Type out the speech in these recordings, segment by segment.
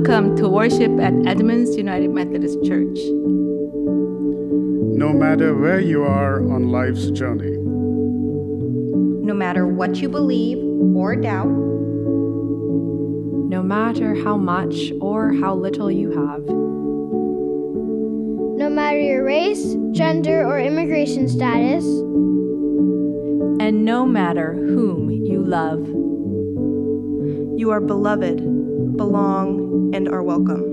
Welcome to worship at Edmonds United Methodist Church. No matter where you are on life's journey, no matter what you believe or doubt, no matter how much or how little you have, no matter your race, gender, or immigration status, and no matter whom you love. You are beloved, belong, and are welcome.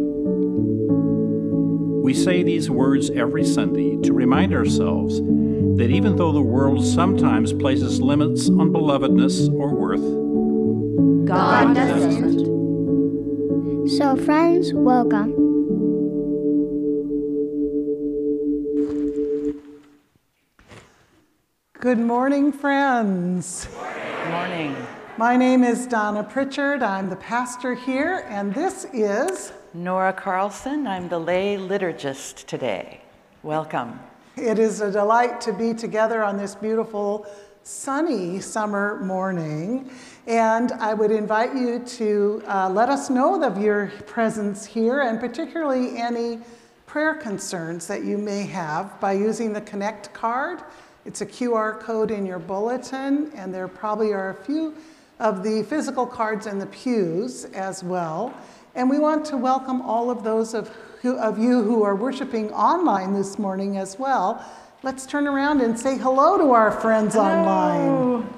We say these words every Sunday to remind ourselves that even though the world sometimes places limits on belovedness or worth, God, God doesn't. So, friends, welcome. Good morning, friends. Good morning. My name is Donna Pritchard. I'm the pastor here, and this is Nora Carlson. I'm the lay liturgist today. Welcome. It is a delight to be together on this beautiful, sunny summer morning. And I would invite you to uh, let us know of your presence here, and particularly any prayer concerns that you may have by using the Connect card. It's a QR code in your bulletin, and there probably are a few of the physical cards and the pews as well. And we want to welcome all of those of, who, of you who are worshiping online this morning as well. Let's turn around and say hello to our friends hello. online.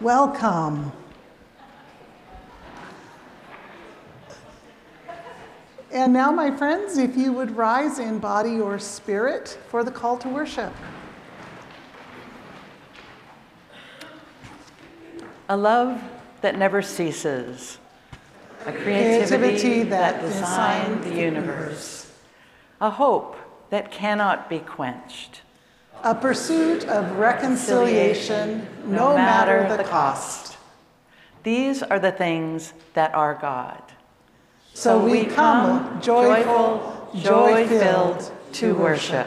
Welcome. And now, my friends, if you would rise in body or spirit for the call to worship. A love that never ceases, a creativity, creativity that, that designed the universe, a hope that cannot be quenched, a pursuit of reconciliation, no, matter, the cost. These are the things that are God. So, so we come joyful, joy filled to worship.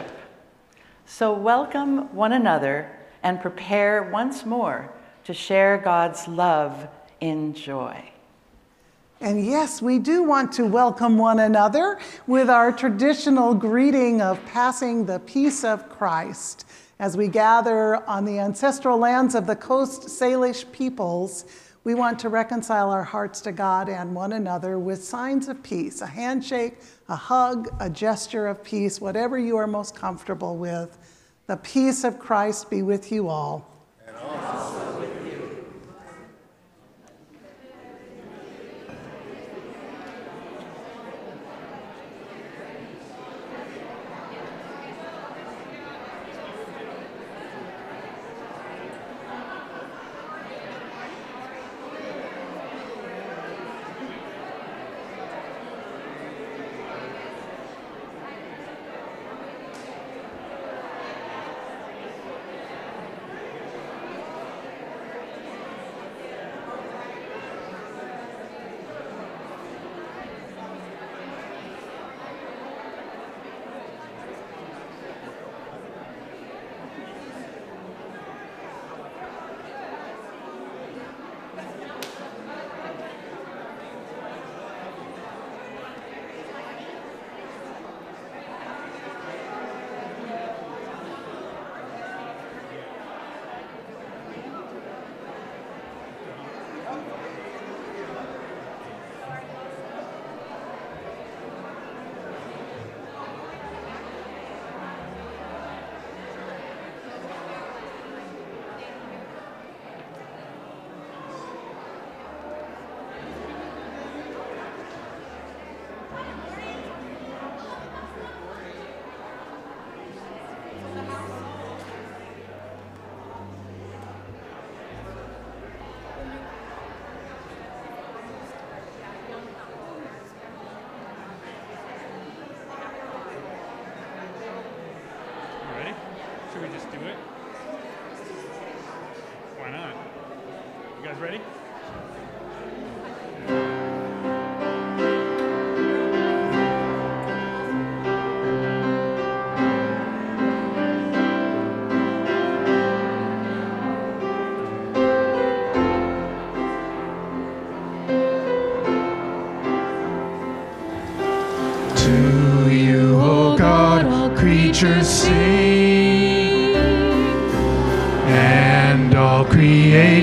So welcome one another and prepare once more to share God's love in joy. And yes, we do want to welcome one another with our traditional greeting of passing the peace of Christ as we gather on the ancestral lands of the Coast Salish peoples. We want to reconcile our hearts to God and one another with signs of peace a handshake, a hug, a gesture of peace, whatever you are most comfortable with. The peace of Christ be with you all.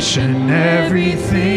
Creation, everything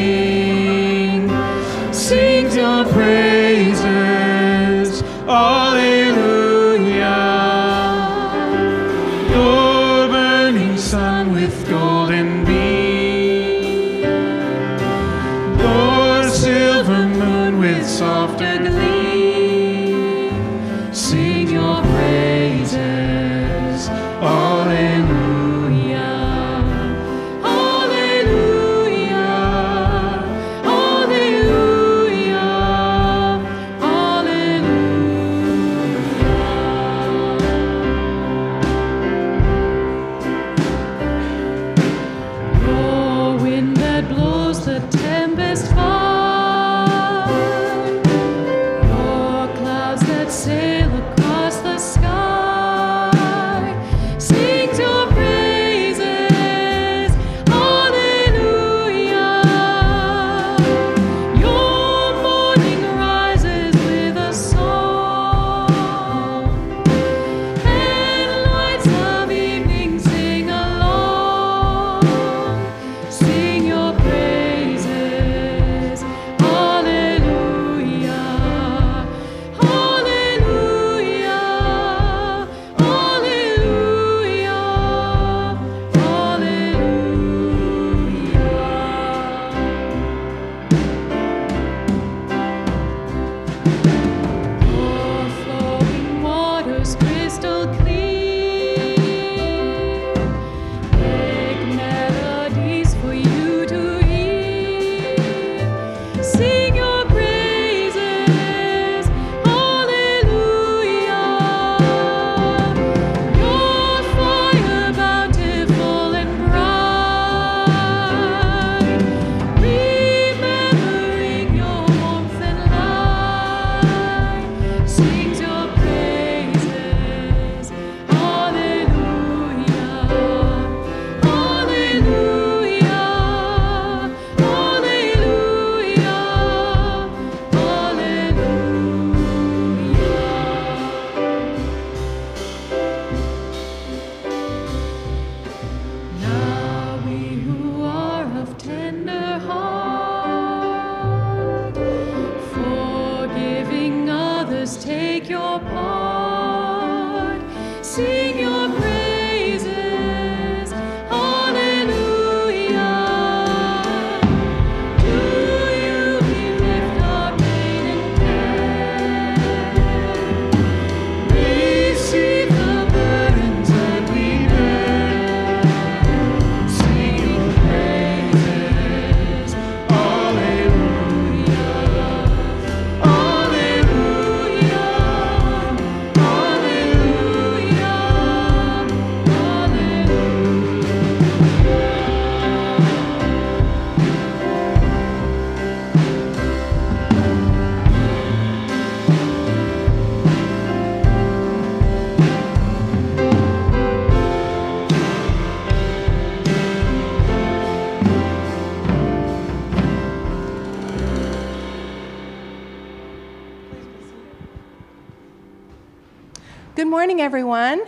everyone.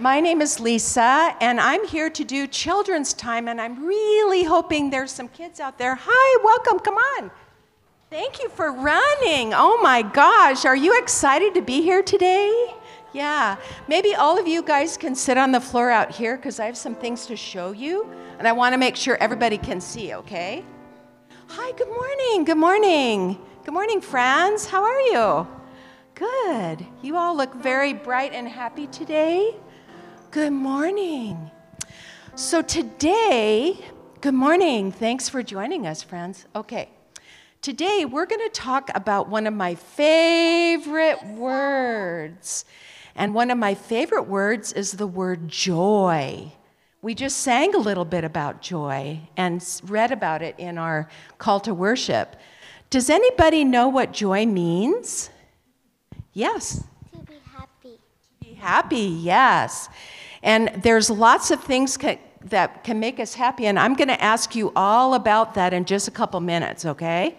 My name is Lisa, and I'm here to do children's time, and I'm really hoping there's some kids out there. Hi, welcome, come on. Thank you for running. Oh my gosh, are you excited to be here today? Yeah, maybe all of you guys can sit on the floor out here because I have some things to show you, and I want to make sure everybody can see, okay? Hi, good morning, good morning. Good morning, friends. How are you? Good. You all look very bright and happy today. Good morning. So, today, good morning. Thanks for joining us, friends. Okay. Today, we're going to talk about one of my favorite words. And one of my favorite words is the word joy. We just sang a little bit about joy and read about it in our call to worship. Does anybody know what joy means? Yes. To be happy. Be happy, yes. And there's lots of things ca- that can make us happy, and I'm going to ask you all about that in just a couple minutes, okay?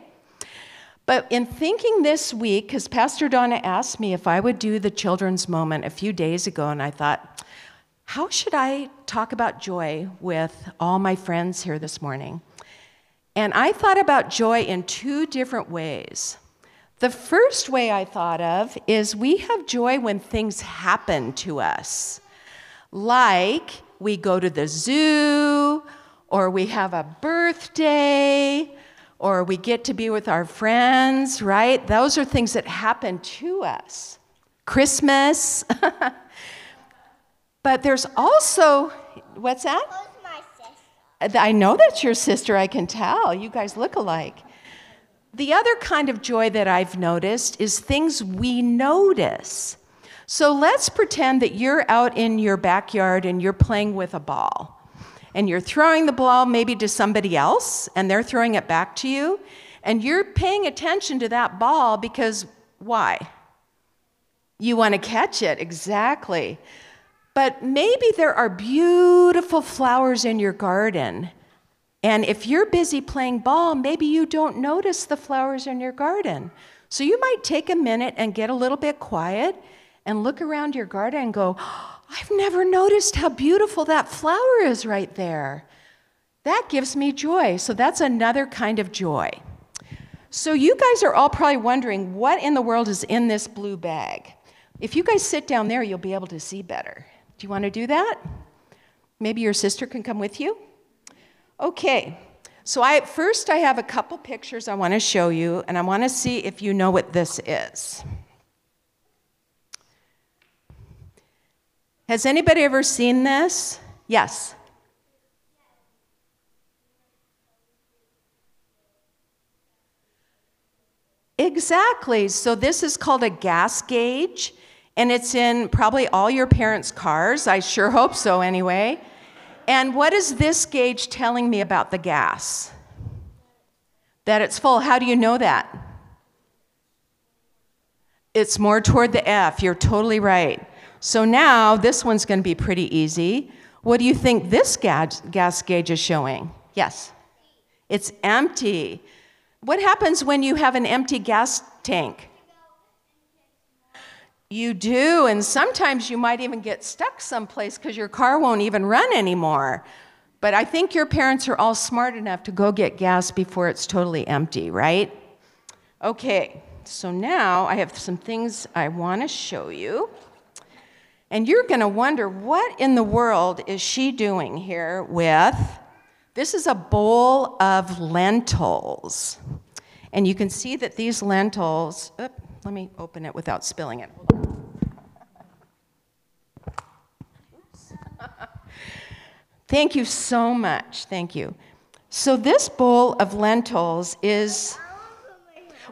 But in thinking this week, because Pastor Donna asked me if I would do the children's moment a few days ago, and I thought, how should I talk about joy with all my friends here this morning? And I thought about joy in two different ways. The first way I thought of is we have joy when things happen to us, like we go to the zoo, or we have a birthday, or we get to be with our friends, right? Those are things that happen to us. Christmas. but there's also, what's that? I know that's your sister, I can tell. You guys look alike. The other kind of joy that I've noticed is things we notice. So let's pretend that you're out in your backyard and you're playing with a ball. And you're throwing the ball maybe to somebody else, and they're throwing it back to you. And you're paying attention to that ball because why? You want to catch it, exactly. But maybe there are beautiful flowers in your garden. And if you're busy playing ball, maybe you don't notice the flowers in your garden. So you might take a minute and get a little bit quiet and look around your garden and go, oh, I've never noticed how beautiful that flower is right there. That gives me joy. So that's another kind of joy. So you guys are all probably wondering what in the world is in this blue bag. If you guys sit down there, you'll be able to see better. Do you want to do that? Maybe your sister can come with you? Okay. So I first I have a couple pictures I want to show you and I want to see if you know what this is. Has anybody ever seen this? Yes. Exactly. So this is called a gas gauge and it's in probably all your parents' cars. I sure hope so, anyway. And what is this gauge telling me about the gas? That it's full. How do you know that? It's more toward the F. You're totally right. So now this one's going to be pretty easy. What do you think this gas, gas gauge is showing? Yes. It's empty. What happens when you have an empty gas tank? You do, and sometimes you might even get stuck someplace because your car won't even run anymore. But I think your parents are all smart enough to go get gas before it's totally empty, right? Okay, so now I have some things I want to show you. And you're going to wonder what in the world is she doing here with this is a bowl of lentils. And you can see that these lentils, oops, let me open it without spilling it. Thank you so much. Thank you. So, this bowl of lentils is,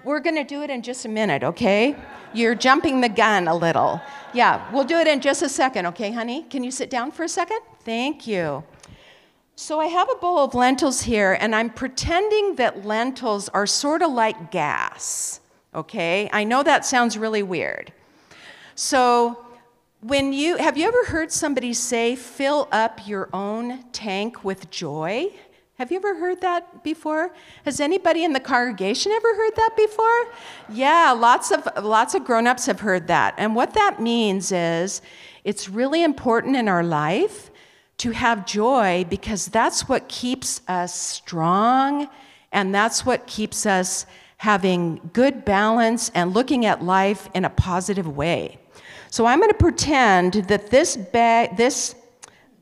we're going to do it in just a minute, okay? You're jumping the gun a little. Yeah, we'll do it in just a second, okay, honey? Can you sit down for a second? Thank you. So, I have a bowl of lentils here, and I'm pretending that lentils are sort of like gas okay? I know that sounds really weird. So, when you have you ever heard somebody say, fill up your own tank with joy? Have you ever heard that before? Has anybody in the congregation ever heard that before? Yeah, lots of lots of grown-ups have heard that. And what that means is it's really important in our life to have joy because that's what keeps us strong and that's what keeps us having good balance and looking at life in a positive way. So I'm going to pretend that this bag, this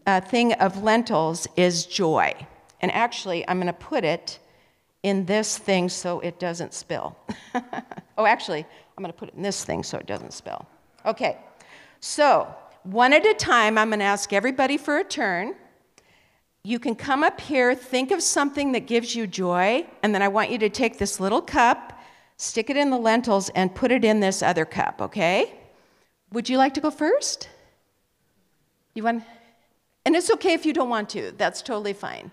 uh, thing of lentils is joy. And actually, I'm going to put it in this thing so it doesn't spill. oh, actually, I'm going to put it in this thing so it doesn't spill. Okay, so one at a time, I'm going to ask everybody for a turn. You can come up here, think of something that gives you joy, and then I want you to take this little cup, stick it in the lentils, and put it in this other cup, okay? Would you like to go first? You want? And it's okay if you don't want to. That's totally fine.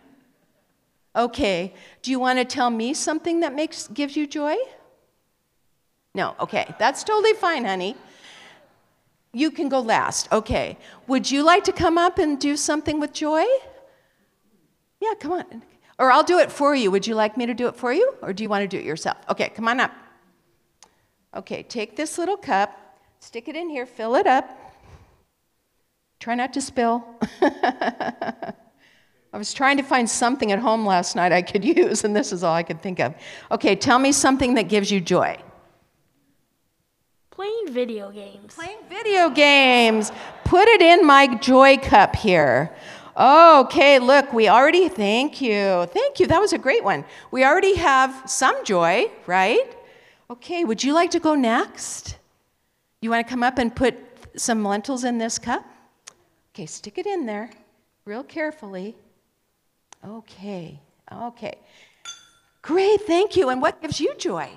Okay. Do you want to tell me something that makes gives you joy? No. Okay. That's totally fine, honey. You can go last. Okay. Would you like to come up and do something with joy? Yeah, come on. Or I'll do it for you. Would you like me to do it for you? Or do you want to do it yourself? Okay, come on up. Okay, take this little cup, stick it in here, fill it up. Try not to spill. I was trying to find something at home last night I could use, and this is all I could think of. Okay, tell me something that gives you joy. Playing video games. Playing video games. Put it in my joy cup here. Okay, look, we already, thank you. Thank you, that was a great one. We already have some joy, right? Okay, would you like to go next? You want to come up and put some lentils in this cup? Okay, stick it in there real carefully. Okay, okay. Great, thank you. And what gives you joy?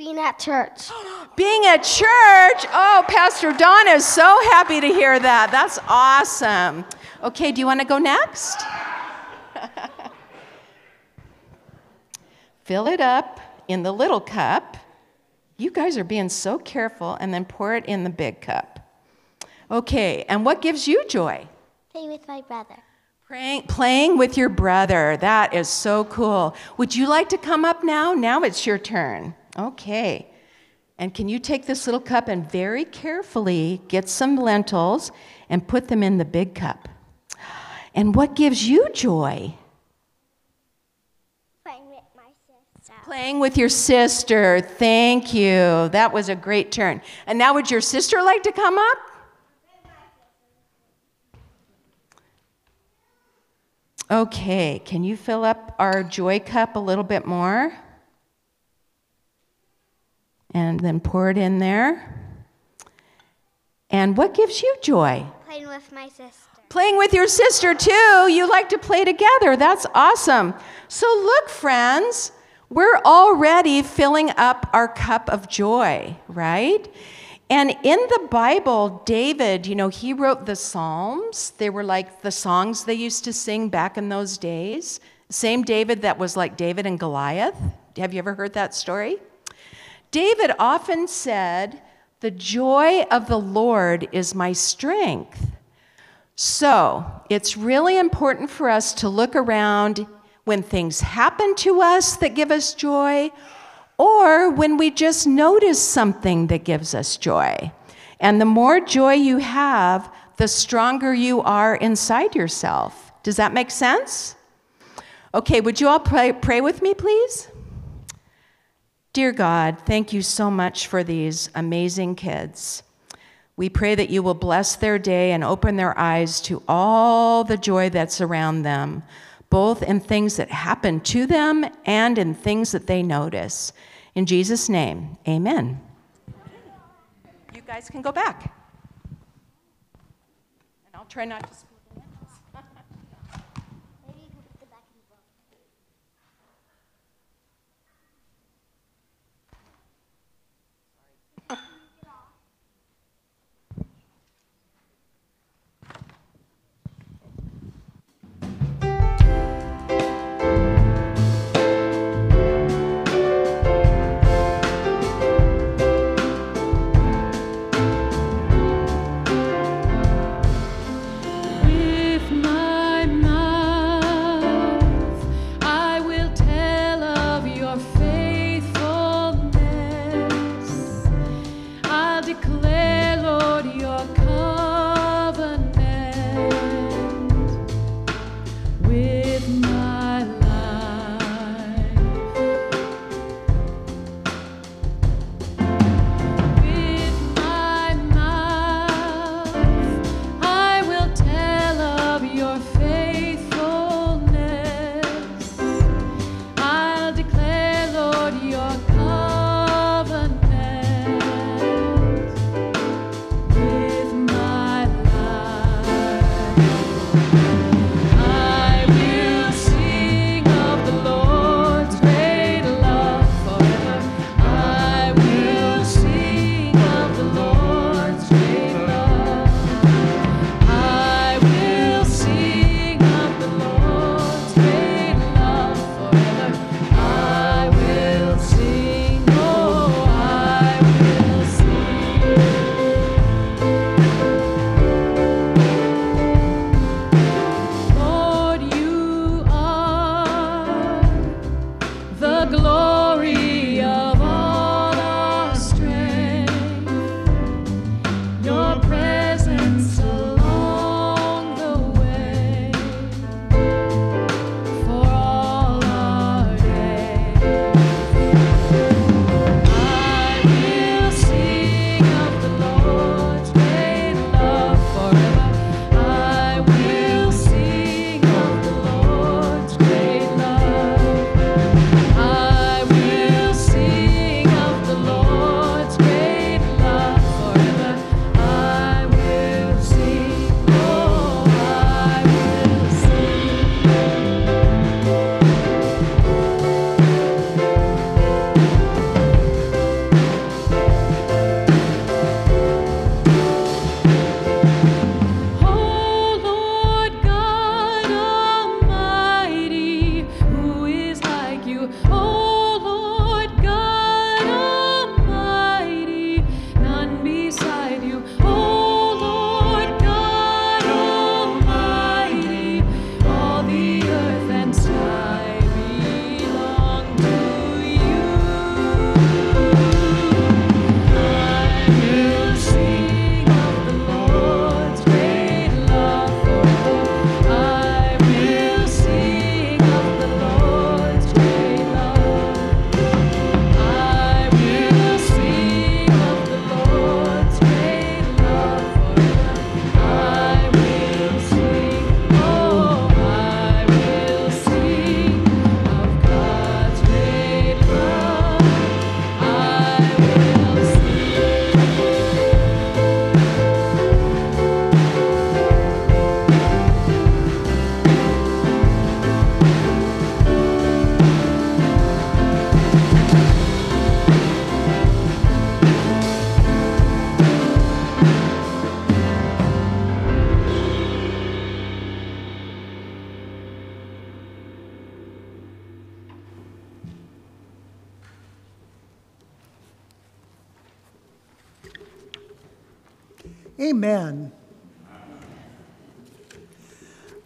Being at church. Being at church. Oh, Pastor Donna is so happy to hear that. That's awesome. Okay, do you want to go next? Fill it up in the little cup. You guys are being so careful, and then pour it in the big cup. Okay, and what gives you joy? Playing with my brother. Praying, playing with your brother. That is so cool. Would you like to come up now? Now it's your turn. Okay. And can you take this little cup and very carefully get some lentils and put them in the big cup? And what gives you joy? Playing with my sister. Playing with your sister. Thank you. That was a great turn. And now, would your sister like to come up? Okay, can you fill up our joy cup a little bit more? And then pour it in there. And what gives you joy? Playing with my sister. Playing with your sister too. You like to play together. That's awesome. So, look, friends, we're already filling up our cup of joy, right? And in the Bible, David, you know, he wrote the Psalms. They were like the songs they used to sing back in those days. Same David that was like David and Goliath. Have you ever heard that story? David often said, The joy of the Lord is my strength. So it's really important for us to look around when things happen to us that give us joy or when we just notice something that gives us joy. And the more joy you have, the stronger you are inside yourself. Does that make sense? Okay, would you all pray, pray with me, please? Dear God, thank you so much for these amazing kids. We pray that you will bless their day and open their eyes to all the joy that's around them, both in things that happen to them and in things that they notice. In Jesus' name, amen. You guys can go back. And I'll try not to.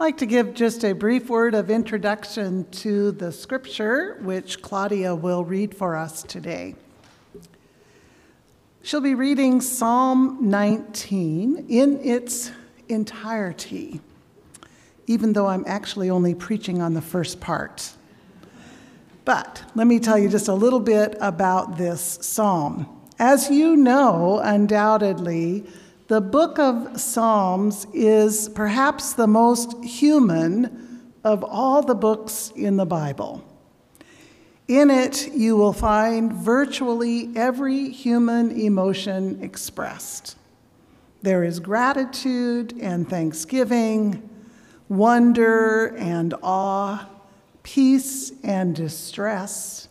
Like to give just a brief word of introduction to the scripture, which Claudia will read for us today. She'll be reading Psalm 19 in its entirety, even though I'm actually only preaching on the first part. But let me tell you just a little bit about this psalm. As you know, undoubtedly, the book of Psalms is perhaps the most human of all the books in the Bible. In it, you will find virtually every human emotion expressed. There is gratitude and thanksgiving, wonder and awe, peace and distress,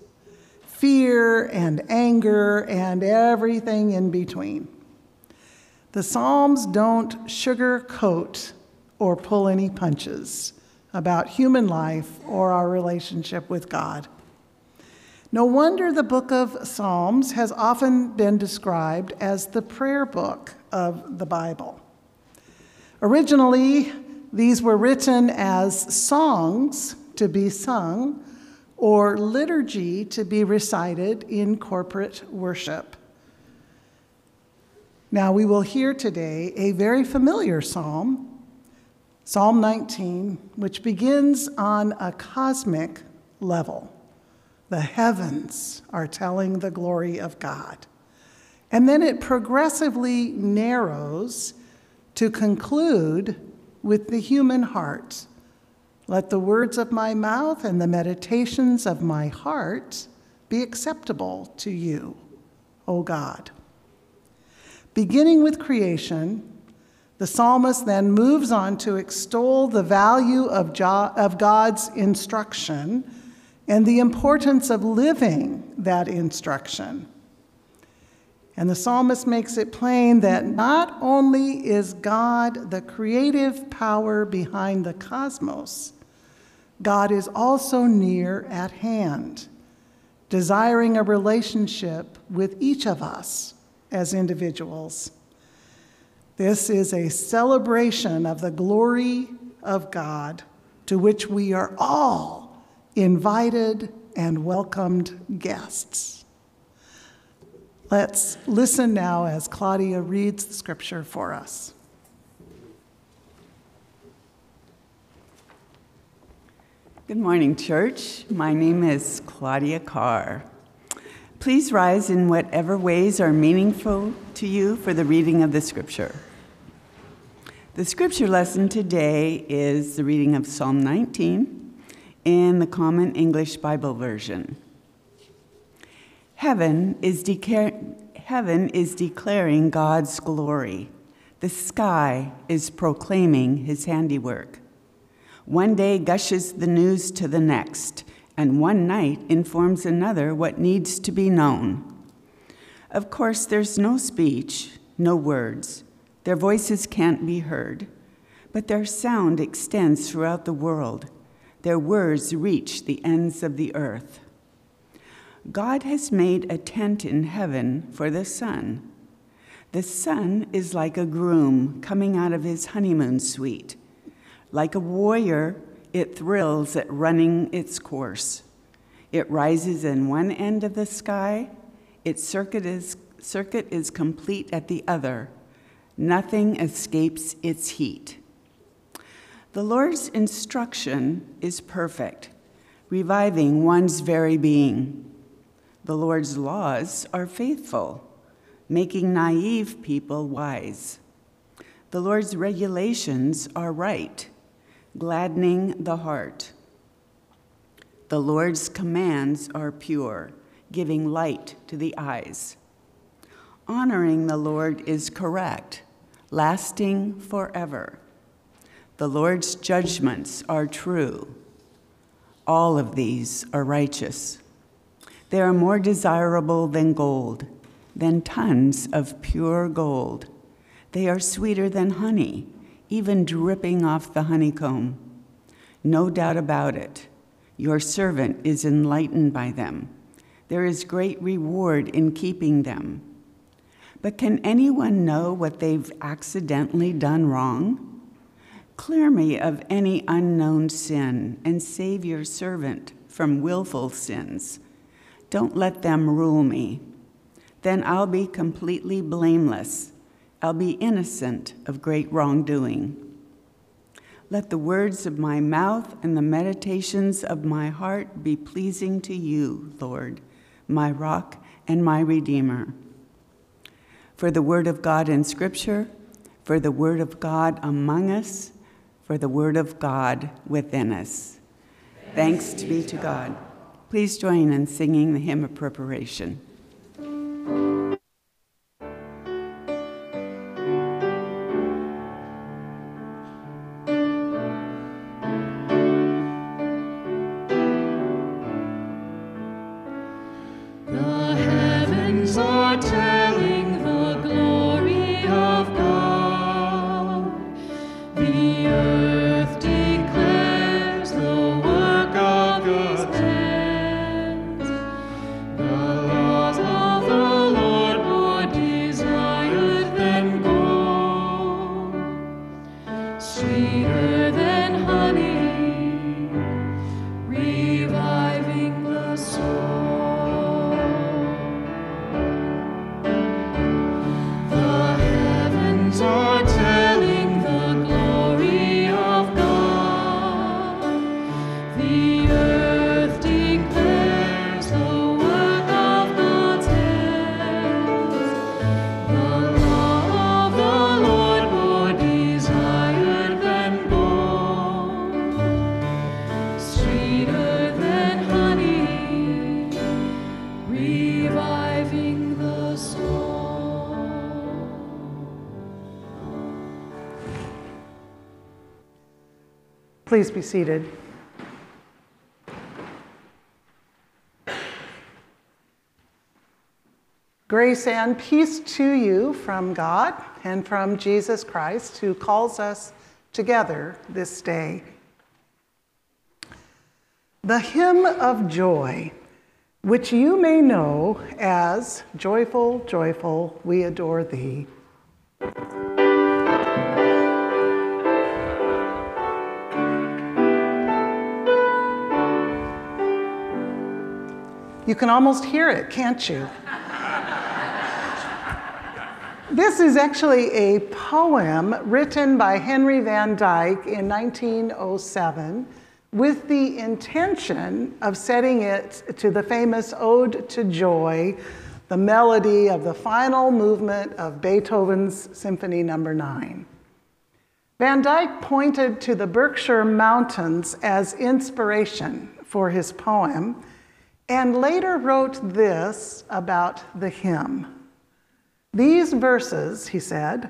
fear and anger, and everything in between. The Psalms don't sugarcoat or pull any punches about human life or our relationship with God. No wonder the book of Psalms has often been described as the prayer book of the Bible. Originally, these were written as songs to be sung or liturgy to be recited in corporate worship. Now, we will hear today a very familiar psalm, Psalm 19, which begins on a cosmic level. The heavens are telling the glory of God. And then it progressively narrows to conclude with the human heart. Let the words of my mouth and the meditations of my heart be acceptable to you, O God. Beginning with creation, the psalmist then moves on to extol the value of, God's instruction and the importance of living that instruction. And the psalmist makes it plain that not only is God the creative power behind the cosmos, God is also near at hand, desiring a relationship with each of us as individuals. This is a celebration of the glory of God to which we are all invited and welcomed guests. Let's listen now as Claudia reads the scripture for us. Good morning, church. My name is Claudia Carr. Please rise in whatever ways are meaningful to you for the reading of the scripture. The scripture lesson today is the reading of Psalm 19 in the Common English Bible Version. Heaven is, heaven is declaring God's glory. The sky is proclaiming his handiwork. One day gushes the news to the next, and one night informs another what needs to be known. Of course, there's no speech, no words. Their voices can't be heard, but their sound extends throughout the world. Their words reach the ends of the earth. God has made a tent in heaven for the sun. The sun is like a groom coming out of his honeymoon suite. Like a warrior, it thrills at running its course. It rises in one end of the sky, its circuit is, circuit is complete at the other. Nothing escapes its heat. The Lord's instruction is perfect, reviving one's very being. The Lord's laws are faithful, making naive people wise. The Lord's regulations are right, gladdening the heart. The Lord's commands are pure, giving light to the eyes. Honoring the Lord is correct, lasting forever. The Lord's judgments are true. All of these are righteous. They are more desirable than gold, than tons of pure gold. They are sweeter than honey, even dripping off the honeycomb. No doubt about it, your servant is enlightened by them. There is great reward in keeping them. But can anyone know what they've accidentally done wrong? Clear me of any unknown sin and save your servant from willful sins. Don't let them rule me. Then I'll be completely blameless. I'll be innocent of great wrongdoing. Let the words of my mouth and the meditations of my heart be pleasing to you, Lord, my rock and my redeemer. For the word of God in Scripture, for the word of God among us, for the word of God within us. Thanks be to God. Please join in singing the hymn of preparation. Sweeter Please be seated. Grace and peace to you from God and from Jesus Christ, who calls us together this day. The hymn of joy, which you may know as Joyful, Joyful, We Adore Thee. You can almost hear it, can't you? This is actually a poem written by Henry Van Dyke in 1907 with the intention of setting it to the famous Ode to Joy, the melody of the final movement of Beethoven's Symphony Number no. 9. Van Dyke pointed to the Berkshire Mountains as inspiration for his poem and later wrote this about the hymn. These verses, he said,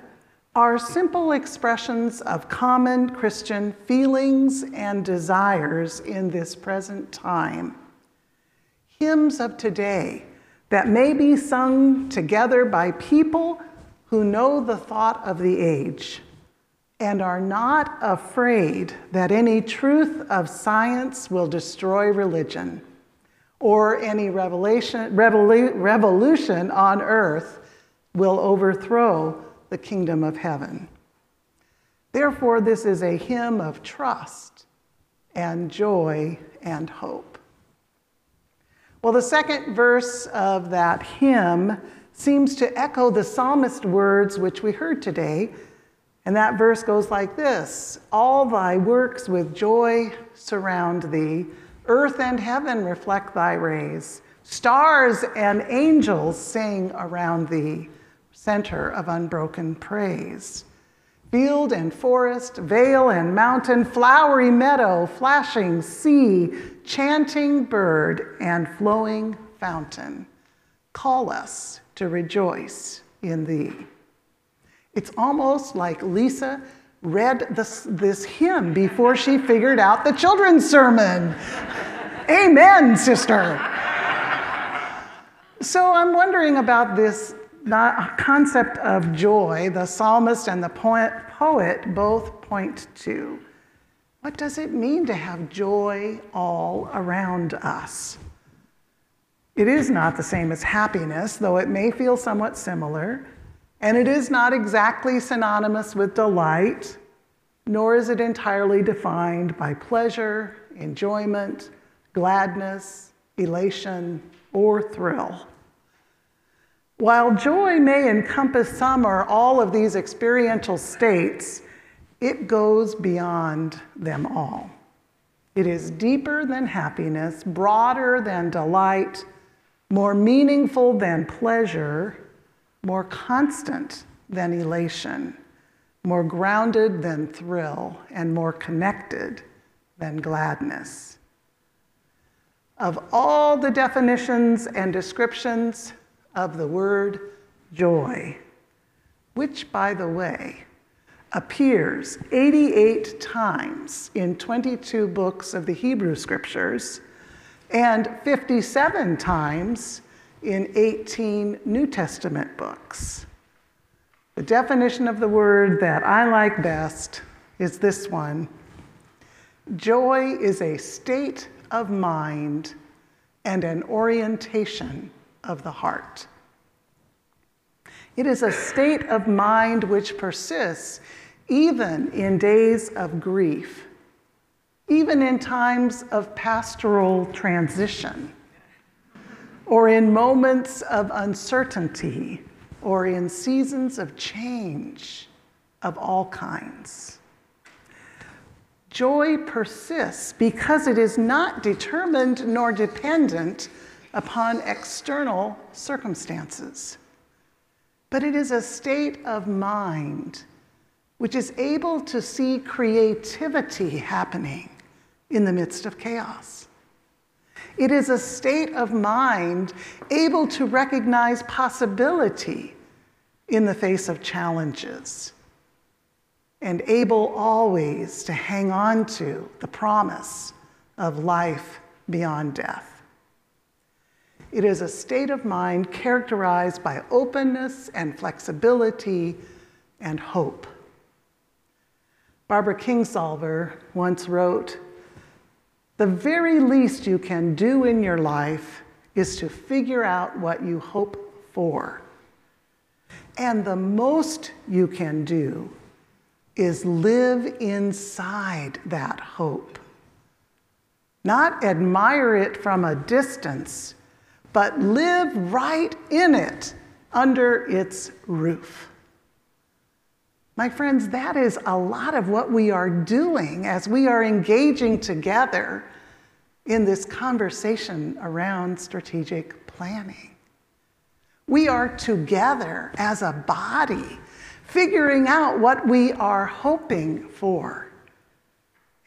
are simple expressions of common Christian feelings and desires in this present time. Hymns of today that may be sung together by people who know the thought of the age and are not afraid that any truth of science will destroy religion or any revelation, revolu- revolution on earth will overthrow the kingdom of heaven. Therefore, this is a hymn of trust and joy and hope. Well, the second verse of that hymn seems to echo the psalmist's words which we heard today. And that verse goes like this All thy works with joy surround thee, earth and heaven reflect thy rays, stars and angels sing around thee center of unbroken praise. Field and forest, vale and mountain, flowery meadow, flashing sea, chanting bird, and flowing fountain call us to rejoice in thee. It's almost like Lisa read this, this hymn before she figured out the children's sermon. Amen, sister. So I'm wondering about this concept of joy, the psalmist and the poet both point to. What does it mean to have joy all around us? It is not the same as happiness, though it may feel somewhat similar. And it is not exactly synonymous with delight, nor is it entirely defined by pleasure, enjoyment, gladness, elation, or thrill. While joy may encompass some or all of these experiential states, it goes beyond them all. It is deeper than happiness, broader than delight, more meaningful than pleasure, more constant than elation, more grounded than thrill, and more connected than gladness. Of all the definitions and descriptions of the word joy, which, by the way, appears 88 times in 22 books of the Hebrew Scriptures and 57 times in 18 New Testament books. The definition of the word that I like best is this one Joy is a state of mind and an orientation of the heart. It is a state of mind which persists even in days of grief, even in times of pastoral transition, or in moments of uncertainty, or in seasons of change of all kinds. Joy persists because it is not determined nor dependent upon external circumstances, but it is a state of mind which is able to see creativity happening in the midst of chaos. It is a state of mind able to recognize possibility in the face of challenges and able always to hang on to the promise of life beyond death. It is a state of mind characterized by openness and flexibility and hope. Barbara Kingsolver once wrote The very least you can do in your life is to figure out what you hope for. And the most you can do is live inside that hope. Not admire it from a distance, but live right in it under its roof. My friends, that is a lot of what we are doing as we are engaging together in this conversation around strategic planning. We are together as a body, figuring out what we are hoping for.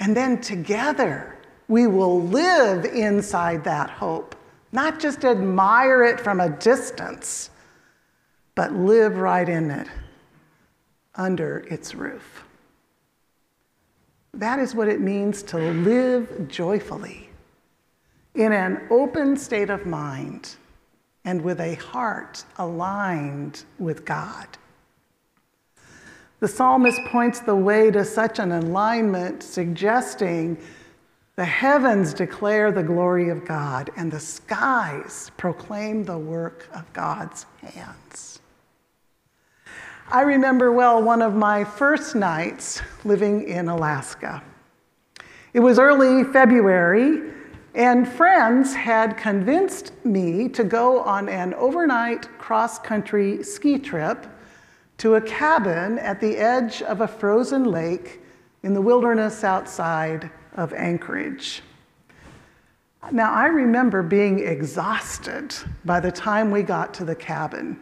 And then together, we will live inside that hope, not just admire it from a distance, but live right in it under its roof. That is what it means to live joyfully in an open state of mind and with a heart aligned with God. The psalmist points the way to such an alignment, suggesting the heavens declare the glory of God and the skies proclaim the work of God's hands. I remember well one of my first nights living in Alaska. It was early February, and friends had convinced me to go on an overnight cross country ski trip to a cabin at the edge of a frozen lake in the wilderness outside of Anchorage. Now, I remember being exhausted by the time we got to the cabin.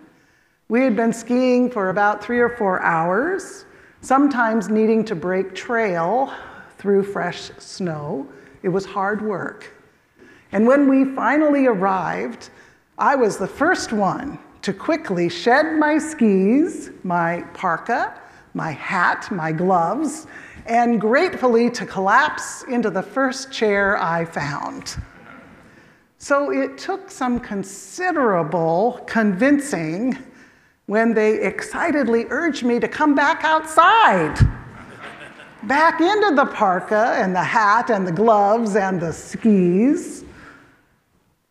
We had been skiing for about three or four hours, sometimes needing to break trail through fresh snow. It was hard work. And when we finally arrived, I was the first one to quickly shed my skis, my parka, my hat, my gloves, and gratefully to collapse into the first chair I found. So it took some considerable convincing when they excitedly urged me to come back outside, back into the parka and the hat and the gloves and the skis.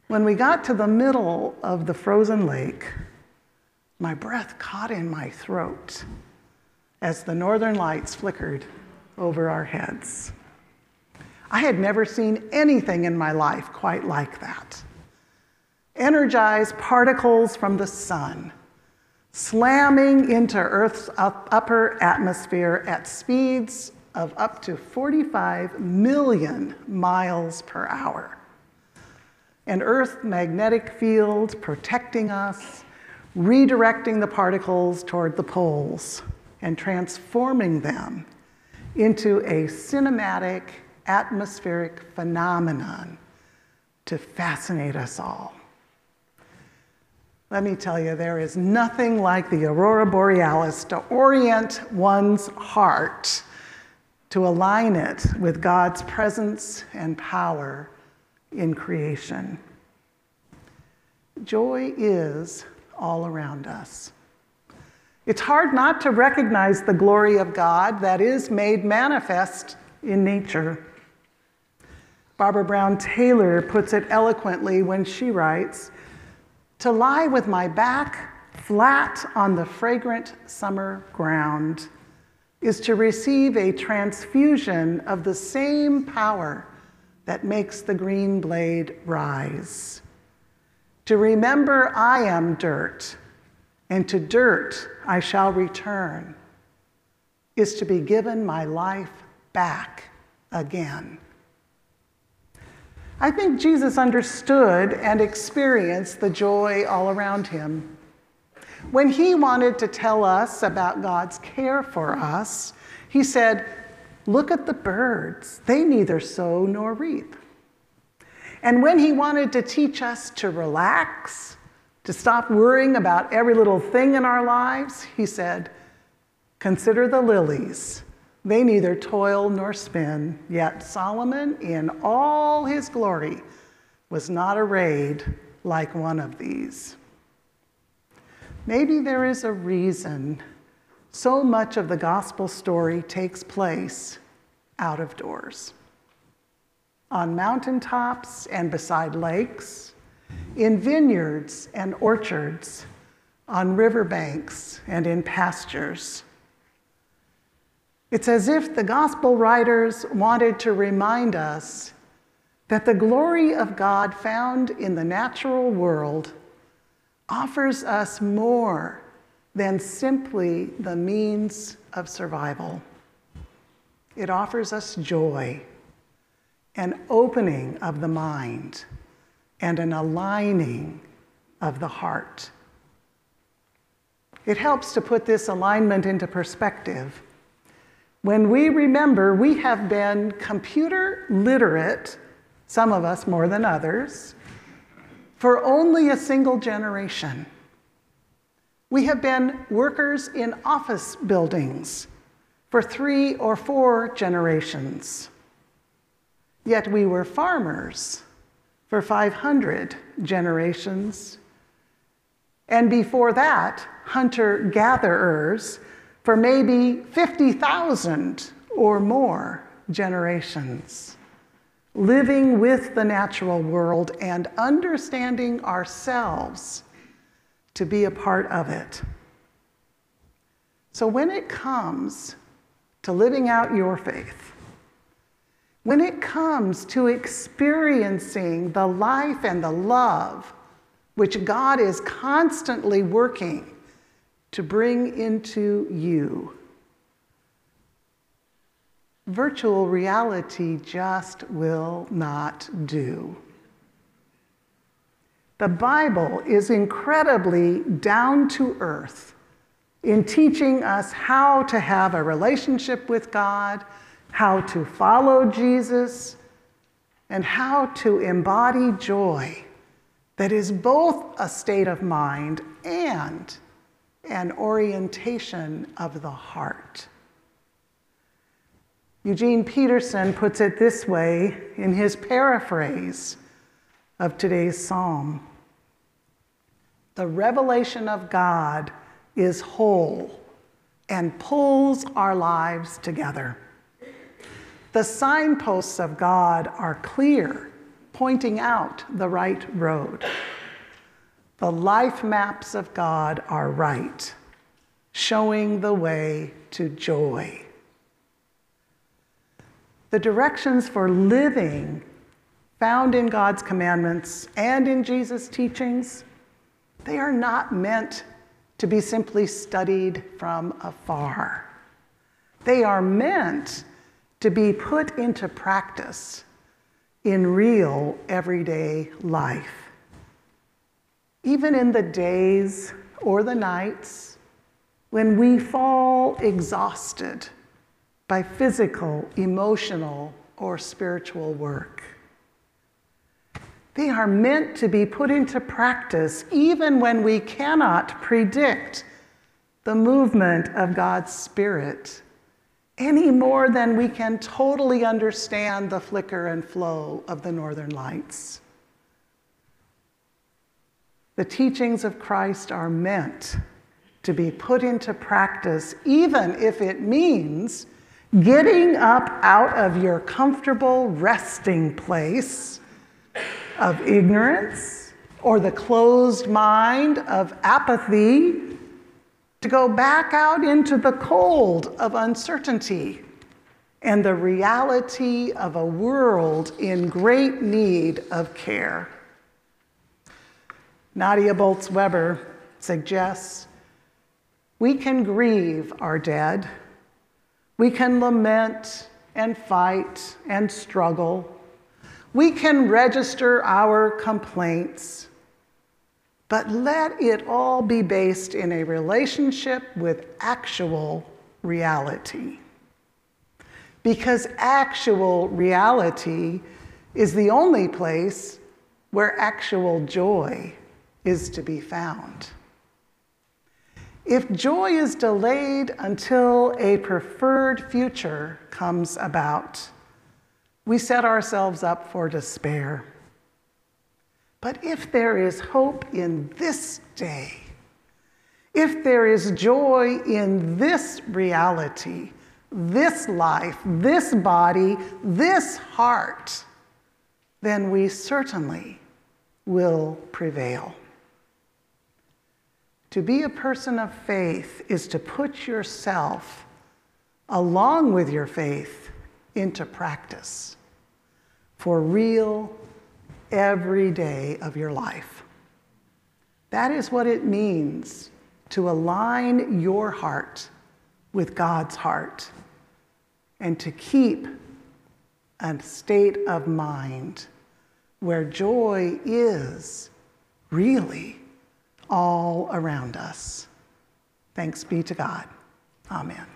When we got to the middle of the frozen lake, My breath caught in my throat as the northern lights flickered over our heads. I had never seen anything in my life quite like that. Energized particles from the sun slamming into Earth's upper atmosphere at speeds of up to 45 million miles per hour. An Earth magnetic field protecting us, redirecting the particles toward the poles and transforming them into a cinematic atmospheric phenomenon to fascinate us all. Let me tell you, there is nothing like the aurora borealis to orient one's heart, to align it with God's presence and power in creation. Joy is all around us. It's hard not to recognize the glory of God that is made manifest in nature. Barbara Brown Taylor puts it eloquently when she writes To lie with my back flat on the fragrant summer ground is to receive a transfusion of the same power that makes the green blade rise. To remember I am dirt, and to dirt I shall return, is to be given my life back again. I think Jesus understood and experienced the joy all around him. When he wanted to tell us about God's care for us, he said, Look at the birds. They neither sow nor reap. And when he wanted to teach us to relax, to stop worrying about every little thing in our lives, he said, Consider the lilies. They neither toil nor spin, yet Solomon, in all his glory, was not arrayed like one of these. Maybe there is a reason so much of the gospel story takes place out of doors on mountaintops and beside lakes, in vineyards and orchards, on riverbanks and in pastures. It's as if the gospel writers wanted to remind us that the glory of God found in the natural world offers us more than simply the means of survival. It offers us joy, an opening of the mind, and an aligning of the heart. It helps to put this alignment into perspective. When we remember we have been computer literate, some of us more than others, for only a single generation. We have been workers in office buildings for three or four generations. Yet we were farmers for 500 generations. And before that, hunter gatherers for maybe 50,000 or more generations, living with the natural world and understanding ourselves to be a part of it. So when it comes to living out your faith, when it comes to experiencing the life and the love which God is constantly working to bring into you, virtual reality just will not do. The Bible is incredibly down to earth in teaching us how to have a relationship with God, how to follow Jesus, and how to embody joy that is both a state of mind and an orientation of the heart. Eugene Peterson puts it this way in his paraphrase of today's psalm The revelation of God is whole and pulls our lives together. The signposts of God are clear, pointing out the right road. The life maps of God are right, showing the way to joy. The directions for living found in God's commandments and in Jesus' teachings, they are not meant to be simply studied from afar. They are meant to be put into practice in real everyday life. Even in the days or the nights when we fall exhausted by physical, emotional, or spiritual work. They are meant to be put into practice even when we cannot predict the movement of God's Spirit any more than we can totally understand the flicker and flow of the northern lights. The teachings of Christ are meant to be put into practice, even if it means getting up out of your comfortable resting place of ignorance or the closed mind of apathy to go back out into the cold of uncertainty and the reality of a world in great need of care. Nadia Bolz Weber suggests we can grieve our dead, we can lament and fight and struggle, we can register our complaints, but let it all be based in a relationship with actual reality. Because actual reality is the only place where actual joy is to be found. If joy is delayed until a preferred future comes about, we set ourselves up for despair. But if there is hope in this day, if there is joy in this reality, this life, this body, this heart, then we certainly will prevail. To be a person of faith is to put yourself, along with your faith, into practice for real every day of your life. That is what it means to align your heart with God's heart and to keep a state of mind where joy is really all around us. Thanks be to God. Amen.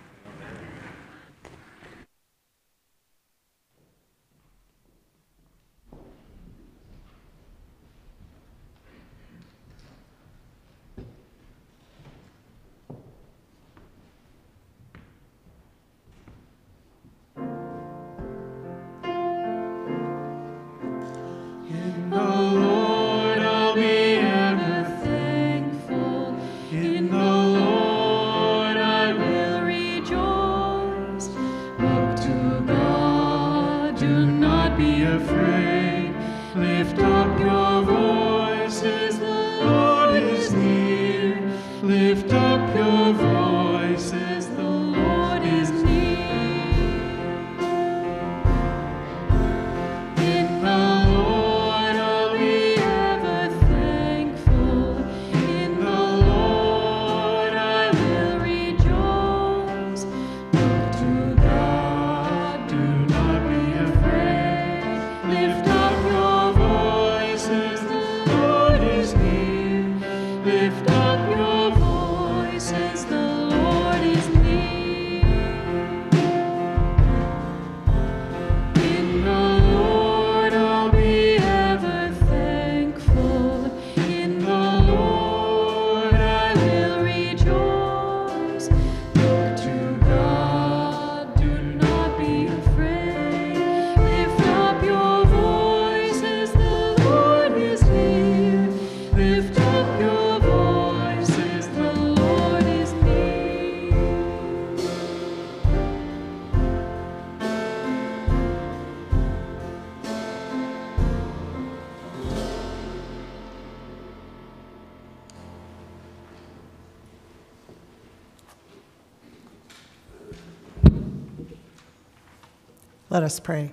Let us pray.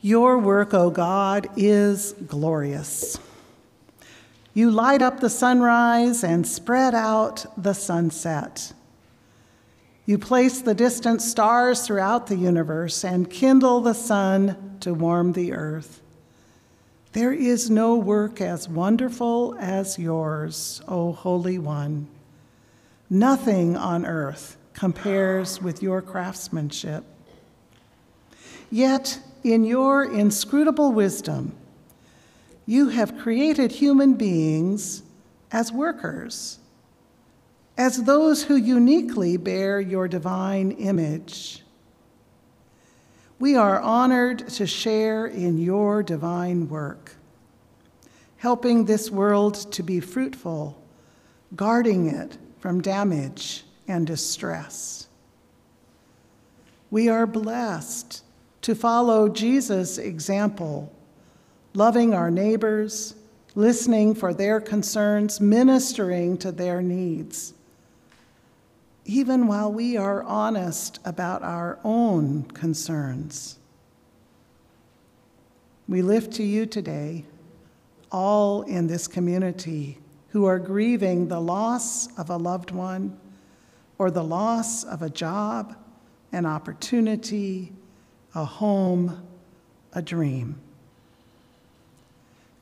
Your work, O God, is glorious. You light up the sunrise and spread out the sunset. You place the distant stars throughout the universe and kindle the sun to warm the earth. There is no work as wonderful as yours, O Holy One. Nothing on earth compares with your craftsmanship. Yet, in your inscrutable wisdom, you have created human beings as workers, as those who uniquely bear your divine image. We are honored to share in your divine work, helping this world to be fruitful, guarding it from damage and distress. We are blessed to follow Jesus' example, loving our neighbors, listening for their concerns, ministering to their needs, even while we are honest about our own concerns. We lift to you today all in this community who are grieving the loss of a loved one or the loss of a job, an opportunity, a home, a dream.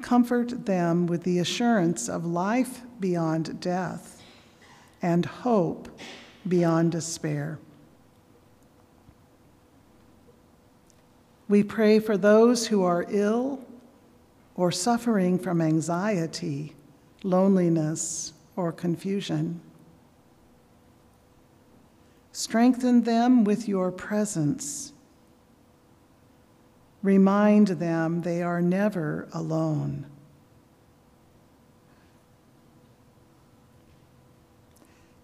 Comfort them with the assurance of life beyond death and hope beyond despair. We pray for those who are ill or suffering from anxiety, loneliness, or confusion. Strengthen them with your presence. Remind them they are never alone.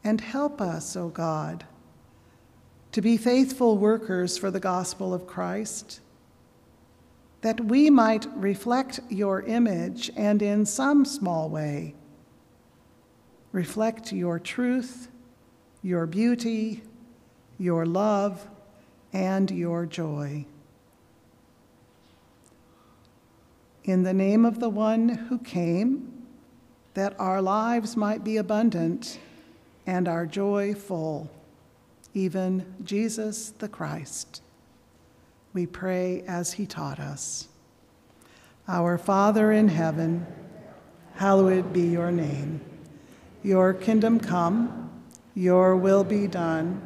And help us, O God, to be faithful workers for the gospel of Christ, that we might reflect your image and in some small way reflect your truth, your beauty, your love, and your joy. In the name of the one who came, that our lives might be abundant and our joy full, even Jesus the Christ. We pray as he taught us. Our Father in heaven, hallowed be your name. Your kingdom come, your will be done,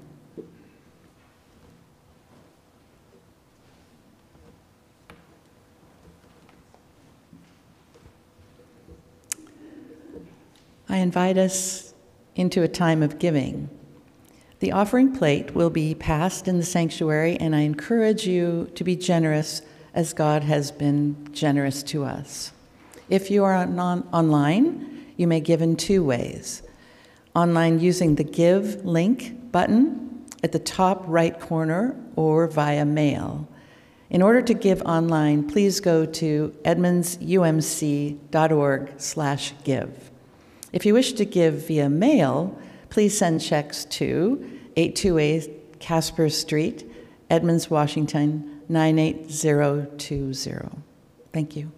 I invite us into a time of giving. The offering plate will be passed in the sanctuary, and I encourage you to be generous as God has been generous to us. If you are on, online, you may give in two ways. Online using the Give link button at the top right corner or via mail. In order to give online, please go to edmondsumc.org/give. If you wish to give via mail, please send checks to 828 Casper Street, Edmonds, Washington 98020. Thank you.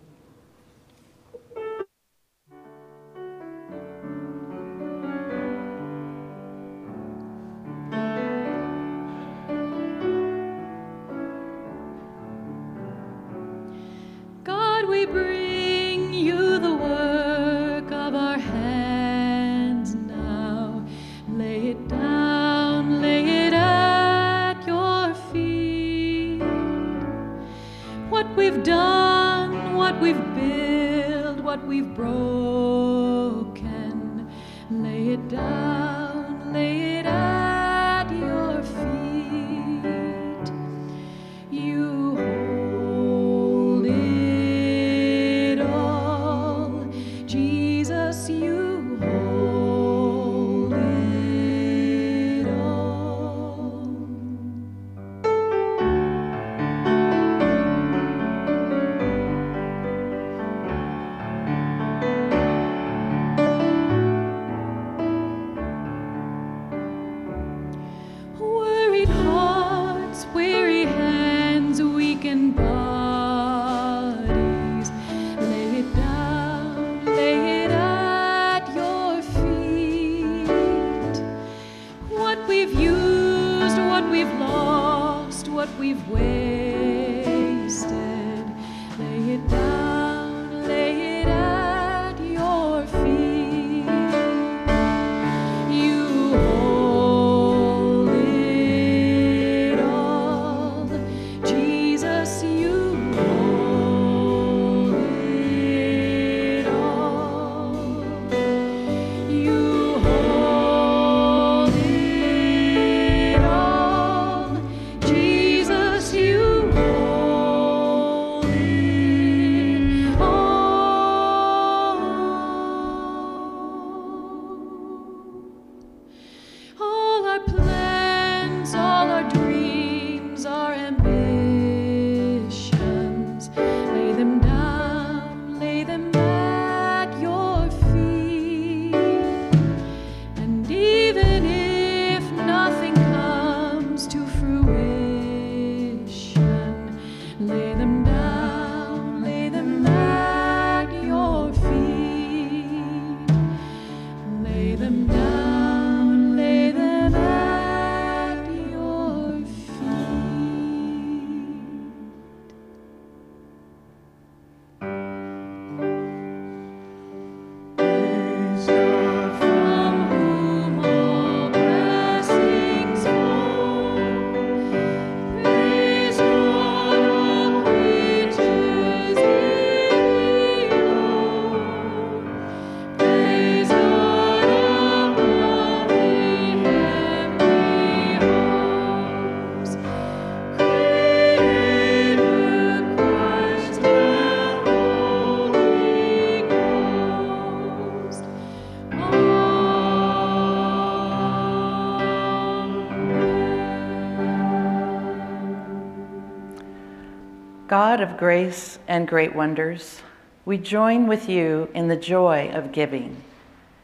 Of grace and great wonders, we join with you in the joy of giving.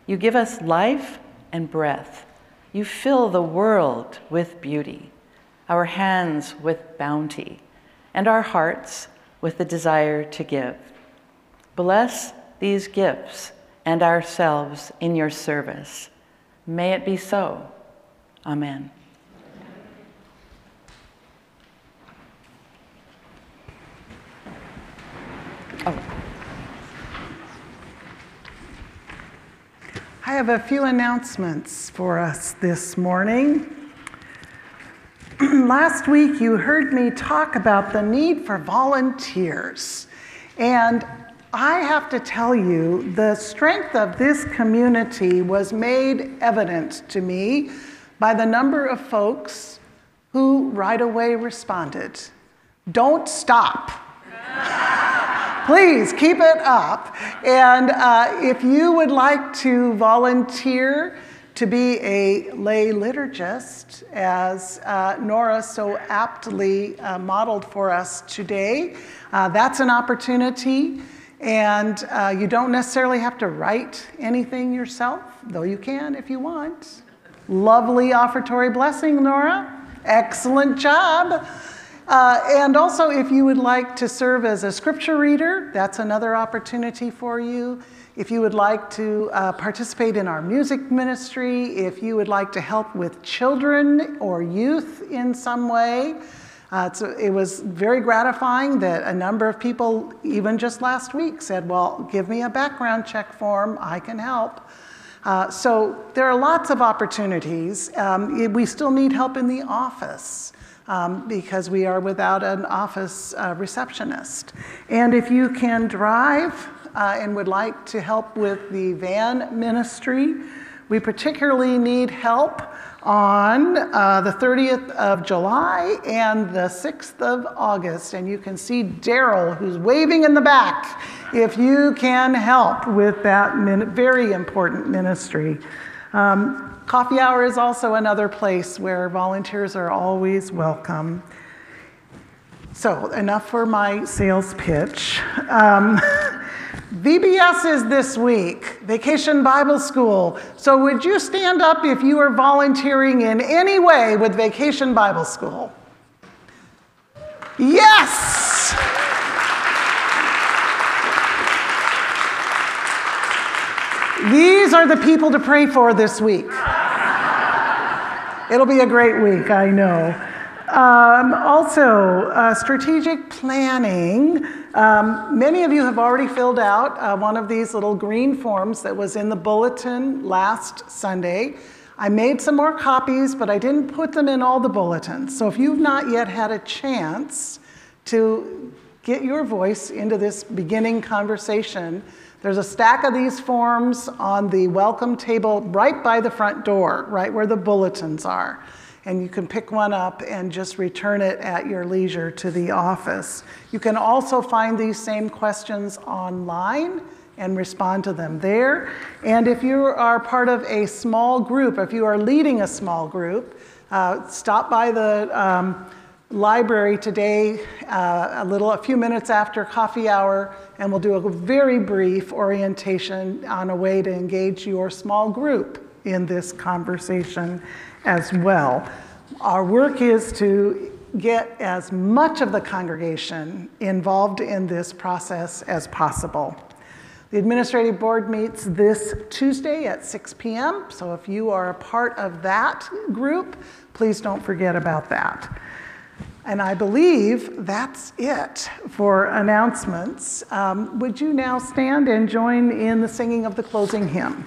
You give us life and breath. You fill the world with beauty, our hands with bounty, and our hearts with the desire to give. Bless these gifts and ourselves in your service. May it be so. Amen. Oh. I have a few announcements for us this morning. Last week, you heard me talk about the need for volunteers. And I have to tell you, the strength of this community was made evident to me by the number of folks who right away responded. Don't stop. Please keep it up. And uh, if you would like to volunteer to be a lay liturgist, as uh, Nora so aptly uh, modeled for us today, uh, that's an opportunity. And uh, you don't necessarily have to write anything yourself, though you can if you want. Lovely offertory blessing, Nora. Excellent job. Uh, and also, if you would like to serve as a scripture reader, that's another opportunity for you. If you would like to uh, participate in our music ministry, if you would like to help with children or youth in some way, uh, so it was very gratifying that a number of people, even just last week, said, Well, give me a background check form, I can help. Uh, so there are lots of opportunities. Um, we still need help in the office um, because we are without an office uh, receptionist. And if you can drive uh, and would like to help with the van ministry, we particularly need help on uh, the 30th of July and the 6th of August. And you can see Daryl, who's waving in the back, if you can help with that min- very important ministry. Um, coffee hour is also another place where volunteers are always welcome. So, enough for my sales pitch. Um, VBS is this week, Vacation Bible School. So, would you stand up if you are volunteering in any way with Vacation Bible School? Yes! These are the people to pray for this week. It'll be a great week, I know. Um, also, uh, strategic planning. Um, many of you have already filled out uh, one of these little green forms that was in the bulletin last Sunday. I made some more copies, but I didn't put them in all the bulletins. So if you've not yet had a chance to get your voice into this beginning conversation, there's a stack of these forms on the welcome table right by the front door, right where the bulletins are. And you can pick one up and just return it at your leisure to the office. You can also find these same questions online and respond to them there. And if you are part of a small group, if you are leading a small group, uh, stop by the um, library today uh, a little, a few minutes after coffee hour, and we'll do a very brief orientation on a way to engage your small group in this conversation as well. Our work is to get as much of the congregation involved in this process as possible. The administrative board meets this Tuesday at 6 p.m., so if you are a part of that group, please don't forget about that. And I believe that's it for announcements. Um, would you now stand and join in the singing of the closing hymn?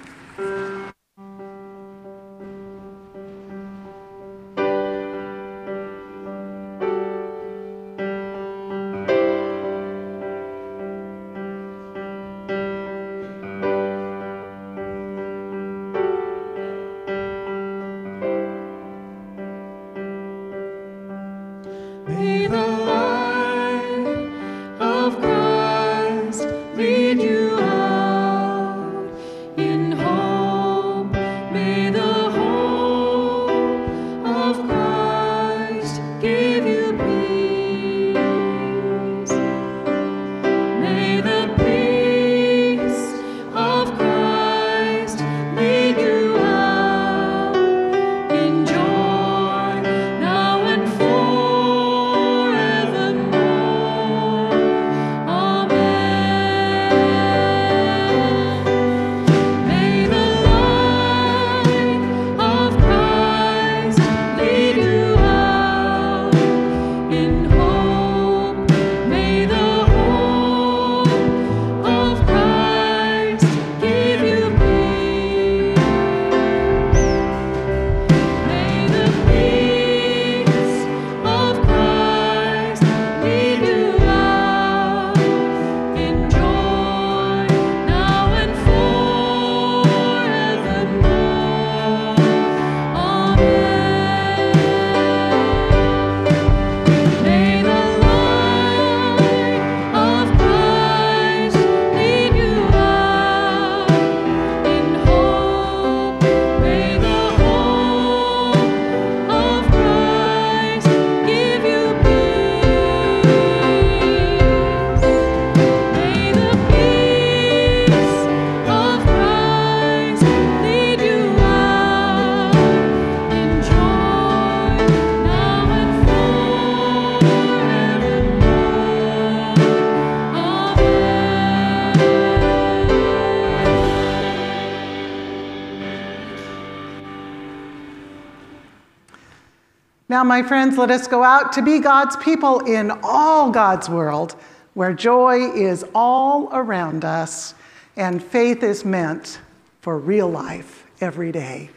My friends, let us go out to be God's people in all God's world, where joy is all around us and faith is meant for real life every day.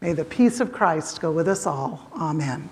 May the peace of Christ go with us all. Amen.